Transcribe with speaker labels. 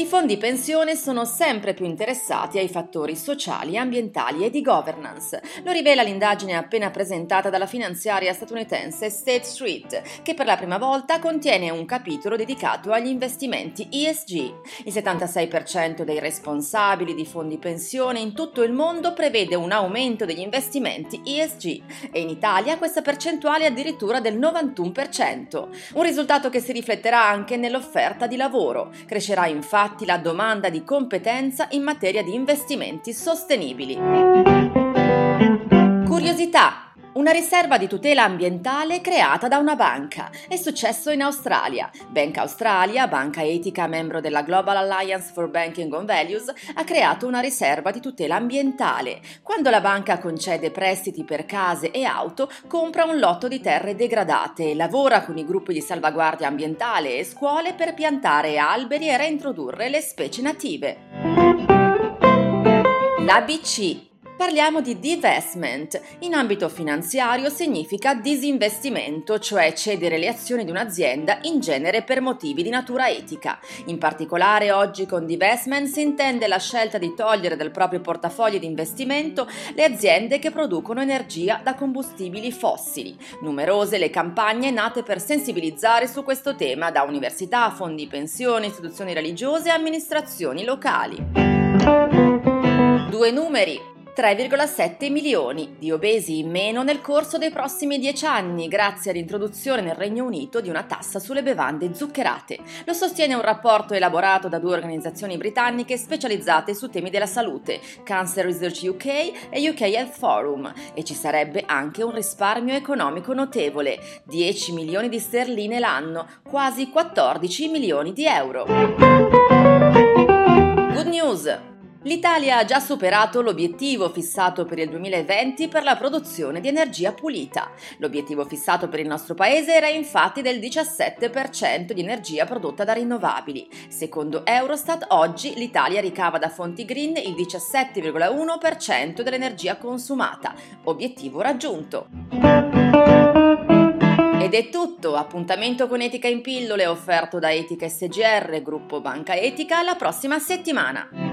Speaker 1: i fondi pensione sono sempre più interessati ai fattori sociali, ambientali e di governance. Lo rivela l'indagine appena presentata dalla finanziaria statunitense State Street, che per la prima volta contiene un capitolo dedicato agli investimenti ESG. Il 76% dei responsabili di fondi pensione in tutto il mondo prevede un aumento degli investimenti ESG e in Italia questa percentuale è addirittura del 91%. Un risultato che si rifletterà anche nell'offerta di lavoro. Crescerà infatti infatti la domanda di competenza in materia di investimenti sostenibili. Curiosità una riserva di tutela ambientale creata da una banca. È successo in Australia. Bank Australia, banca etica membro della Global Alliance for Banking on Values, ha creato una riserva di tutela ambientale. Quando la banca concede prestiti per case e auto, compra un lotto di terre degradate, lavora con i gruppi di salvaguardia ambientale e scuole per piantare alberi e reintrodurre le specie native. La BC parliamo di divestment. In ambito finanziario significa disinvestimento, cioè cedere le azioni di un'azienda in genere per motivi di natura etica. In particolare oggi con divestment si intende la scelta di togliere dal proprio portafoglio di investimento le aziende che producono energia da combustibili fossili. Numerose le campagne nate per sensibilizzare su questo tema da università, fondi pensione, istituzioni religiose e amministrazioni locali. Due numeri 3,7 milioni di obesi in meno nel corso dei prossimi dieci anni, grazie all'introduzione nel Regno Unito di una tassa sulle bevande zuccherate. Lo sostiene un rapporto elaborato da due organizzazioni britanniche specializzate su temi della salute, Cancer Research UK e UK Health Forum, e ci sarebbe anche un risparmio economico notevole, 10 milioni di sterline l'anno, quasi 14 milioni di euro. L'Italia ha già superato l'obiettivo fissato per il 2020 per la produzione di energia pulita. L'obiettivo fissato per il nostro paese era infatti del 17% di energia prodotta da rinnovabili. Secondo Eurostat, oggi l'Italia ricava da fonti green il 17,1% dell'energia consumata, obiettivo raggiunto. Ed è tutto, appuntamento con Etica in pillole offerto da Etica SGR, gruppo Banca Etica, la prossima settimana.